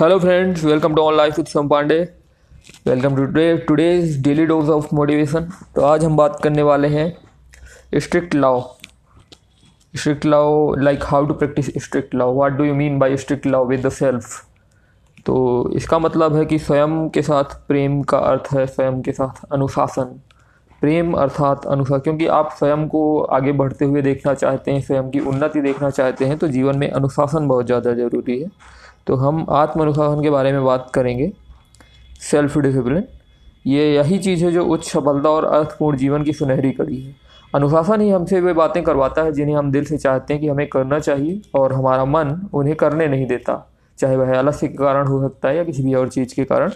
Hello friends welcome to on life with Som Pandey welcome to today today's daily dose of motivation तो आज हम बात करने वाले हैं strict law strict law like how to practise strict law what do you mean by strict law with the self तो इसका मतलब है कि स्वयं के साथ प्रेम का अर्थ है स्वयं के साथ अनुशासन. प्रेम अर्थात अनुसार क्योंकि आप स्वयं को आगे बढ़ते हुए देखना चाहते हैं, स्वयं की उन्नति देखना चाहते हैं तो जीवन में अनुशासन बहुत ज़्यादा ज़रूरी है। तो हम आत्म अनुशासन के बारे में बात करेंगे। सेल्फ डिसिप्लिन ये यही चीज़ है जो उच्च सफलता और अर्थपूर्ण जीवन की सुनहरी कड़ी है। अनुशासन ही हमसे वे बातें करवाता है जिन्हें हम दिल से चाहते हैं कि हमें करना चाहिए और हमारा मन उन्हें करने नहीं देता, चाहे वह आलस्य के कारण हो सकता है या किसी भी और चीज़ के कारण।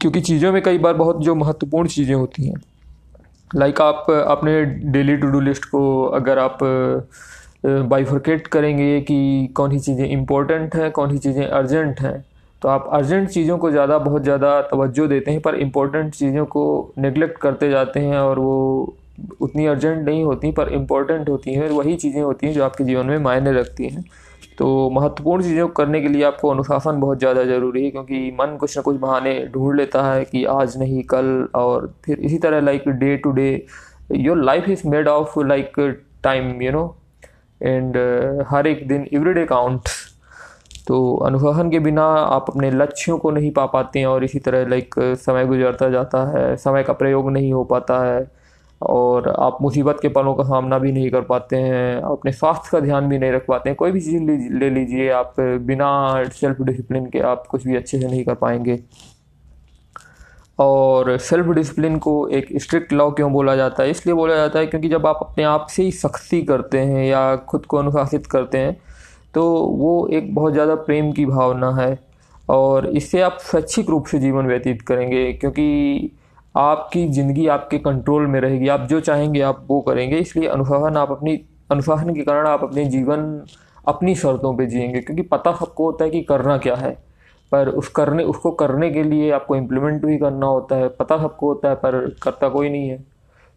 क्योंकि चीज़ों में कई बार बहुत जो महत्वपूर्ण चीज़ें होती हैं लाइक आप अपने डेली टू डू लिस्ट को अगर आप बाइफर्केट करेंगे कि कौन सी चीज़ें इंपॉर्टेंट हैं, कौन सी चीज़ें अर्जेंट हैं। तो आप अर्जेंट चीज़ों को ज़्यादा, बहुत ज़्यादा तवज्जो देते हैं, पर इम्पोर्टेंट चीज़ों को नेगलेक्ट करते जाते हैं और वो उतनी अर्जेंट नहीं होती, पर इम्पोर्टेंट होती हैं वही चीज़ें होती हैं जो आपके जीवन में मायने रखती हैं। तो महत्वपूर्ण चीज़ों को करने के लिए आपको अनुशासन बहुत ज़्यादा ज़रूरी है, क्योंकि मन कुछ ना कुछ बहाने ढूंढ लेता है कि आज नहीं, कल और फिर इसी तरह like day to day your life is made of like time you know and हर एक दिन एवरीडे काउंट तो अनुशासन के बिना आप अपने लक्ष्यों को नहीं पा पाते हैं और इसी तरह लाइक समय गुजरता जाता है, समय का प्रयोग नहीं हो पाता है और आप मुसीबत के पलों का सामना भी नहीं कर पाते हैं, अपने स्वास्थ्य का ध्यान भी नहीं रख पाते हैं। कोई भी चीज़ ले लीजिए, आप बिना सेल्फ डिसिप्लिन के आप कुछ भी अच्छे से नहीं कर पाएँगे। और सेल्फ डिसिप्लिन को एक स्ट्रिक्ट लॉ क्यों बोला जाता है? इसलिए बोला जाता है क्योंकि जब आप अपने आप से ही सख्ती करते हैं या खुद को अनुशासित करते हैं तो वो एक बहुत ज़्यादा प्रेम की भावना है और इससे आप स्वैच्छिक रूप से जीवन व्यतीत करेंगे क्योंकि आपकी ज़िंदगी आपके कंट्रोल में रहेगी। आप जो चाहेंगे आप वो करेंगे। इसलिए अनुशासन आप अपनी, अनुशासन के कारण आप अपने जीवन अपनी शर्तों पे जिएँगे क्योंकि पता सबको होता है कि करना क्या है। पर उस करने, उसको करने के लिए आपको इम्प्लीमेंट भी करना होता है, पता सबको होता है, पर करता कोई नहीं है।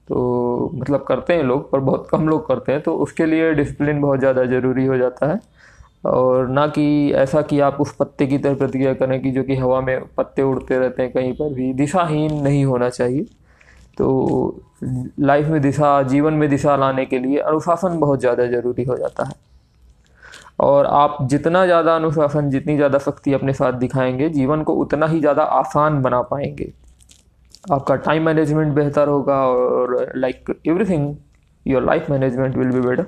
तो मतलब करते हैं लोग, पर बहुत कम लोग करते हैं तो उसके लिए डिसिप्लिन बहुत ज़्यादा ज़रूरी हो जाता है। और ना कि ऐसा कि आप उस पत्ते की तरह प्रतिक्रिया करें कि जो कि हवा में पत्ते उड़ते रहते हैं कहीं पर भी, दिशाहीन नहीं होना चाहिए। तो लाइफ में दिशा, जीवन में दिशा लाने के लिए अनुशासन बहुत ज़्यादा ज़रूरी हो जाता है। और आप जितना ज़्यादा अनुशासन, जितनी ज़्यादा शक्ति अपने साथ दिखाएँगे, जीवन को उतना ही ज़्यादा आसान बना पाएँगे। आपका टाइम मैनेजमेंट बेहतर होगा और like everything your life management will be better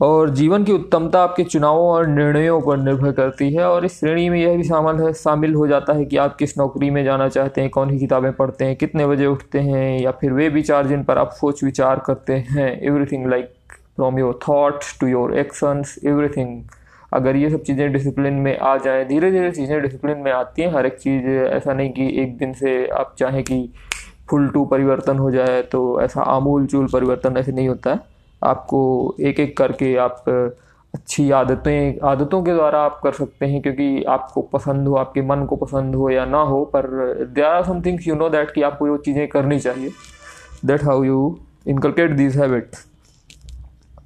और जीवन की उत्तमता आपके चुनावों और निर्णयों पर निर्भर करती है और इस श्रेणी में यह भी शामिल है, शामिल हो जाता है कि आप किस नौकरी में जाना चाहते हैं, कौन सी किताबें पढ़ते हैं, कितने बजे उठते हैं या फिर वे विचार जिन पर आप सोच विचार करते हैं everything like from your thoughts to your actions everything अगर ये सब चीज़ें डिसिप्लिन में आ जाए धीरे धीरे चीज़ें डिसिप्लिन में आती हैं। हर एक चीज़ ऐसा नहीं कि एक दिन से आप चाहें कि फुल टू परिवर्तन हो जाए तो ऐसा आमूल चूल परिवर्तन ऐसे नहीं होता है। आपको एक एक करके आप, अच्छी आदतें, आदतों के द्वारा आप कर सकते हैं, क्योंकि आपको पसंद हो, आपके मन को पसंद हो या ना हो, पर there are somethings you know that कि आपको वो चीज़ें करनी चाहिए। That how you inculcate this habits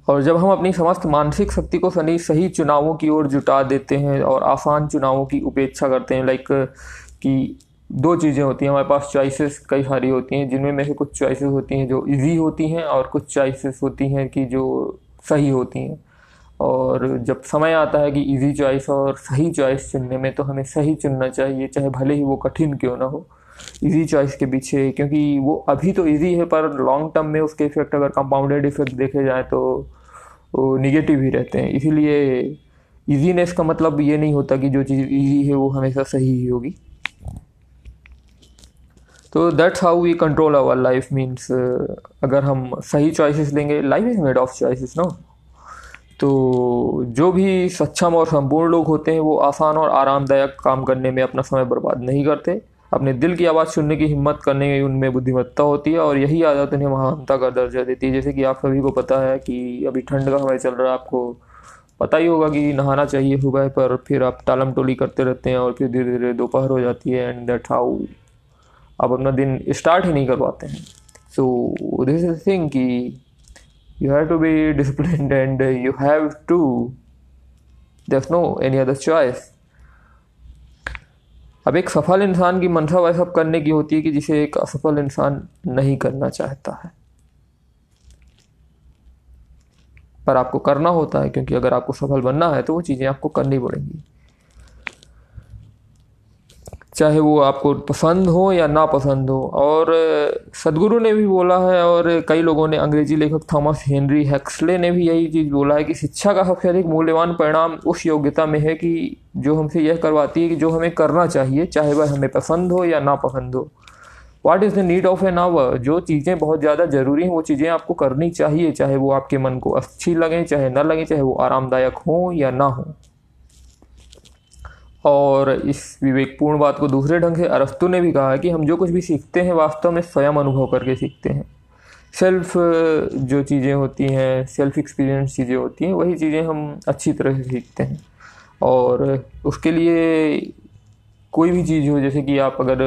और जब हम अपनी समस्त मानसिक शक्ति को सनी, सही चुनावों की ओर जुटा देते हैं और आसान चुनावों की उपेक्षा करते हैं लाइक कि दो चीज़ें होती हैं। हमारे पास चॉइसेस कई सारी होती हैं, जिनमें में से कुछ चॉइसेस होती हैं जो इजी होती हैं और कुछ चॉइसेस होती हैं कि जो सही होती हैं। और जब समय आता है कि इजी चॉइस और सही चॉइस चुनने में तो हमें सही चुनना चाहिए, चाहे भले ही वो कठिन क्यों ना हो। इजी चॉइस के पीछे, क्योंकि वो अभी तो इजी है, पर लॉन्ग टर्म में उसके इफ़ेक्ट अगर कंपाउंडेड इफ़ेक्ट देखे जाए तो वो निगेटिव ही रहते हैं। इसीलिए इजीनेस का मतलब ये नहीं होता कि जो चीज़ ईजी है, वो हमेशा सही ही होगी। तो that's how we control our life means अगर हम सही चॉइसेस लेंगे life is made of choices no तो जो भी सक्षम और संपूर्ण लोग होते हैं, वो आसान और आरामदायक काम करने में अपना समय बर्बाद नहीं करते। अपने दिल की आवाज़ सुनने की हिम्मत करने में उनमें बुद्धिमत्ता होती है और यही आदत उन्हें महानता का दर्जा देती है। जैसे कि आप सभी को पता है कि अभी ठंड का समय चल रहा है, आपको पता ही होगा कि नहाना चाहिए सुबह पर फिर आप टालम टोली करते रहते हैं और फिर धीरे धीरे दोपहर हो जाती है एंड दैट हाउ आप अपना दिन स्टार्ट ही नहीं कर पाते हैं। सो दिस इज़ थिंग कि you have to be discipline and you have to there's no any other choice अब एक सफल इंसान की मंशा वह सब करने की होती है कि जिसे एक असफल इंसान नहीं करना चाहता है। पर आपको करना होता है, क्योंकि अगर आपको सफल बनना है तो वो चीज़ें आपको करनी पड़ेंगी। चाहे वो आपको पसंद हो या ना पसंद हो। और सदगुरु ने भी बोला है और कई लोगों ने, अंग्रेज़ी लेखक थॉमस हेनरी हैक्सले ने भी यही चीज़ बोला है कि शिक्षा का सबसे अधिक मूल्यवान परिणाम उस योग्यता में है कि जो हमसे यह करवाती है कि जो हमें करना चाहिए, चाहे वह हमें पसंद हो या ना पसंद हो। What is the need of an hour जो चीज़ें बहुत ज़्यादा ज़रूरी हैं, वो चीज़ें आपको करनी चाहिए, चाहे वो आपके मन को अच्छी लगें, चाहे ना लगें, चाहे वो आरामदायक हों या ना हो। और इस विवेकपूर्ण बात को दूसरे ढंग से अरस्तु ने भी कहा है कि हम जो कुछ भी सीखते हैं, वास्तव में स्वयं अनुभव करके सीखते हैं। सेल्फ, जो चीज़ें होती हैं, सेल्फ एक्सपीरियंस चीज़ें होती हैं, वही चीज़ें हम अच्छी तरह से सीखते हैं। और उसके लिए कोई भी चीज़ हो, जैसे कि आप अगर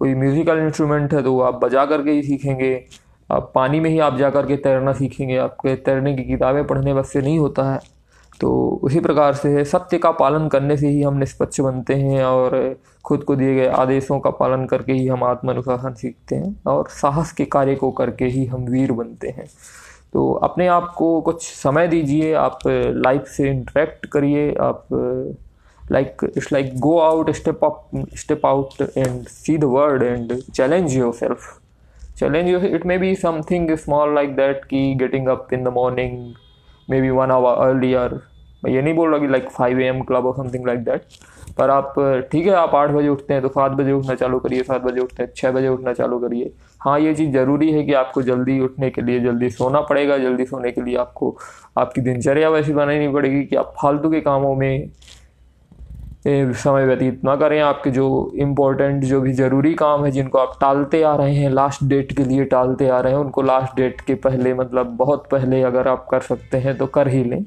कोई म्यूज़िकल इंस्ट्रूमेंट है तो आप बजा करके ही सीखेंगे, आप पानी में ही आप जा कर के तैरना सीखेंगे, आपके तैरने की किताबें पढ़ने बस से नहीं होता है। तो उसी प्रकार से है सत्य का पालन करने से ही हम निष्पक्ष बनते हैं और खुद को दिए गए आदेशों का पालन करके ही हम आत्म अनुशासन सीखते हैं और साहस के कार्य को करके ही हम वीर बनते हैं। तो अपने आप को कुछ समय दीजिए, आप लाइफ से इंटरेक्ट करिए, आप like it's like go out step up step out and see the world and challenge your self challenge your it may be something small like that की getting up in the morning the be one hour early or मैं ये नहीं बोल रहा कि like five A M club और something like that पर आप, ठीक है, आप आठ बजे उठते हैं तो सात बजे उठना चालू करिए, सात बजे उठते हैं छः बजे उठना चालू करिए। हाँ ये चीज़ ज़रूरी है कि आपको जल्दी उठने के लिए, जल्दी सोना पड़ेगा, जल्दी सोने के लिए आपको, आपकी दिनचर्या वैसी बनानी पड़ेगी कि आप फालतू के कामों में समय व्यतीत ना करें। आपके जो इम्पोर्टेंट जो भी ज़रूरी काम है, जिनको आप टालते आ रहे हैं लास्ट डेट के लिए टालते आ रहे हैं, उनको लास्ट डेट के पहले मतलब बहुत पहले अगर आप कर सकते हैं तो कर ही लें।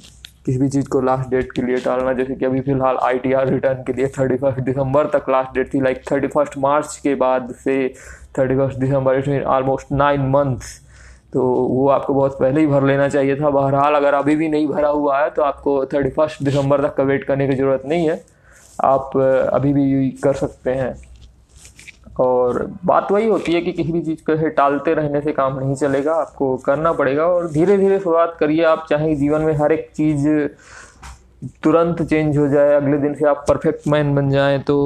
किसी भी चीज़ को लास्ट डेट के लिए टालना, जैसे कि अभी फ़िलहाल आई टी आर रिटर्न के लिए थर्टी फ़र्स्ट दिसंबर तक लास्ट डेट थी लाइक थर्टी फ़र्स्ट मार्च के बाद से thirty first December it almost nine months तो वो आपको बहुत पहले ही भर लेना चाहिए था। बहरहाल, अगर अभी भी नहीं भरा हुआ है तो आपको थर्टी फ़र्स्ट दिसंबर तक का वेट करने की ज़रूरत नहीं है। आप अभी भी कर सकते हैं। और बात वही होती है कि किसी भी चीज़ को टालते रहने से काम नहीं चलेगा, आपको करना पड़ेगा और धीरे धीरे शुरुआत करिए आप, चाहे जीवन में हर एक चीज़ तुरंत चेंज हो जाए, अगले दिन से आप परफेक्ट मैन बन जाएँ तो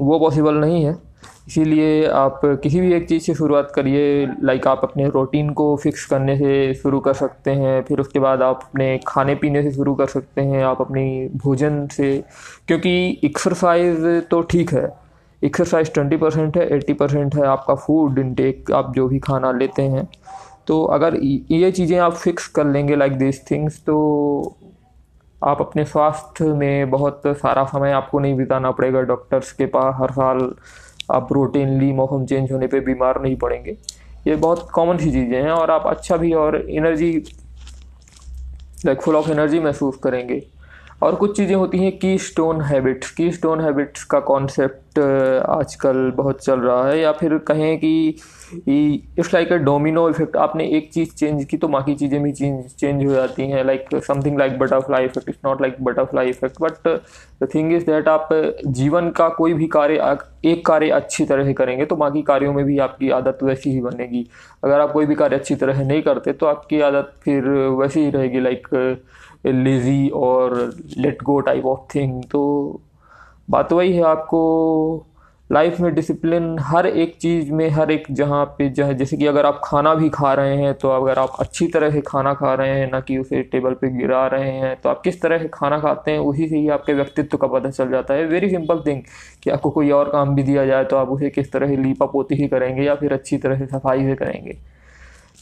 वो पॉसिबल नहीं है। इसीलिए आप किसी भी एक चीज़ से शुरुआत करिए। लाइक आप अपने रूटीन को फिक्स करने से शुरू कर सकते हैं, फिर उसके बाद आप अपने खाने पीने से शुरू कर सकते हैं, आप अपनी भोजन से। क्योंकि एक्सरसाइज तो ठीक है। एक्सरसाइज ट्वेंटी परसेंट है एट्टी परसेंट है आपका फ़ूड इनटेक आप जो भी खाना लेते हैं। तो अगर ये चीज़ें आप फिक्स कर लेंगे लाइक दिस थिंग्स तो आप अपने स्वास्थ्य में बहुत सारा समय आपको नहीं बिताना पड़ेगा डॉक्टर्स के पास। हर साल आप रूटीनली मौसम चेंज होने पे बीमार नहीं पड़ेंगे। ये बहुत कॉमन सी चीज़ें हैं और आप अच्छा भी और energy like full of energy महसूस करेंगे। और कुछ चीज़ें होती हैं की स्टोन हैबिट्स की स्टोन हैबिट्स का कॉन्सेप्ट आजकल बहुत चल रहा है, या फिर कहें कि it's like a domino effect. आपने एक चीज़ चेंज की तो बाकी चीज़ें भी चेंज चेंज हो जाती हैं, like something like butterfly effect. It's not like butterfly effect, but the thing is that आप जीवन का कोई भी कार्य एक कार्य अच्छी तरह से करेंगे तो बाकी कार्यों में भी आपकी आदत वैसी ही बनेगी। अगर आप कोई भी कार्य अच्छी तरह नहीं करते तो आपकी आदत फिर वैसी ही रहेगी, लाइक लेज़ी और let go type of thing तो बात वही है, आपको लाइफ में डिसिप्लिन हर एक चीज़ में, हर एक जहाँ पे जहाँ, जैसे कि अगर आप खाना भी खा रहे हैं तो अगर आप अच्छी तरह से खाना खा रहे हैं, ना कि उसे टेबल पे गिरा रहे हैं तो आप किस तरह से खाना खाते हैं, उसी से ही आपके व्यक्तित्व का पता चल जाता है। वेरी सिंपल थिंग कि आपको कोई और काम भी दिया जाए तो आप उसे किस तरह से लीपा पोती ही करेंगे या फिर अच्छी तरह से सफ़ाई से करेंगे।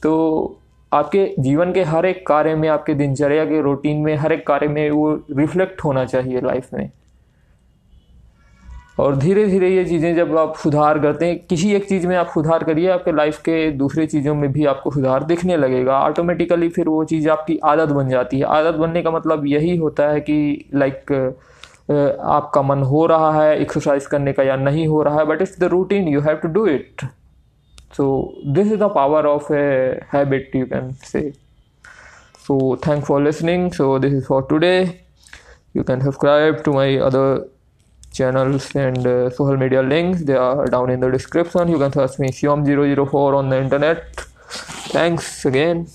तो आपके जीवन के हर एक कार्य में, आपके दिनचर्या के रूटीन में, हर एक कार्य में वो रिफ्लेक्ट होना चाहिए लाइफ में। और धीरे धीरे ये चीज़ें जब आप सुधार करते हैं, किसी एक चीज़ में आप सुधार करिए, आपके लाइफ के दूसरे चीज़ों में भी आपको सुधार दिखने लगेगा। ऑटोमेटिकली फिर वो चीज़ आपकी आदत बन जाती है। आदत बनने का मतलब यही होता है कि लाइक आपका मन हो रहा है एक्सरसाइज करने का या नहीं हो रहा है but it's the routine you have to do it so this is the power of a habit you can say. So thanks for listening. So this is for today. You can subscribe to my other channels and uh, social media links. They are down in the description. You can search me shiom004 on the internet. Thanks again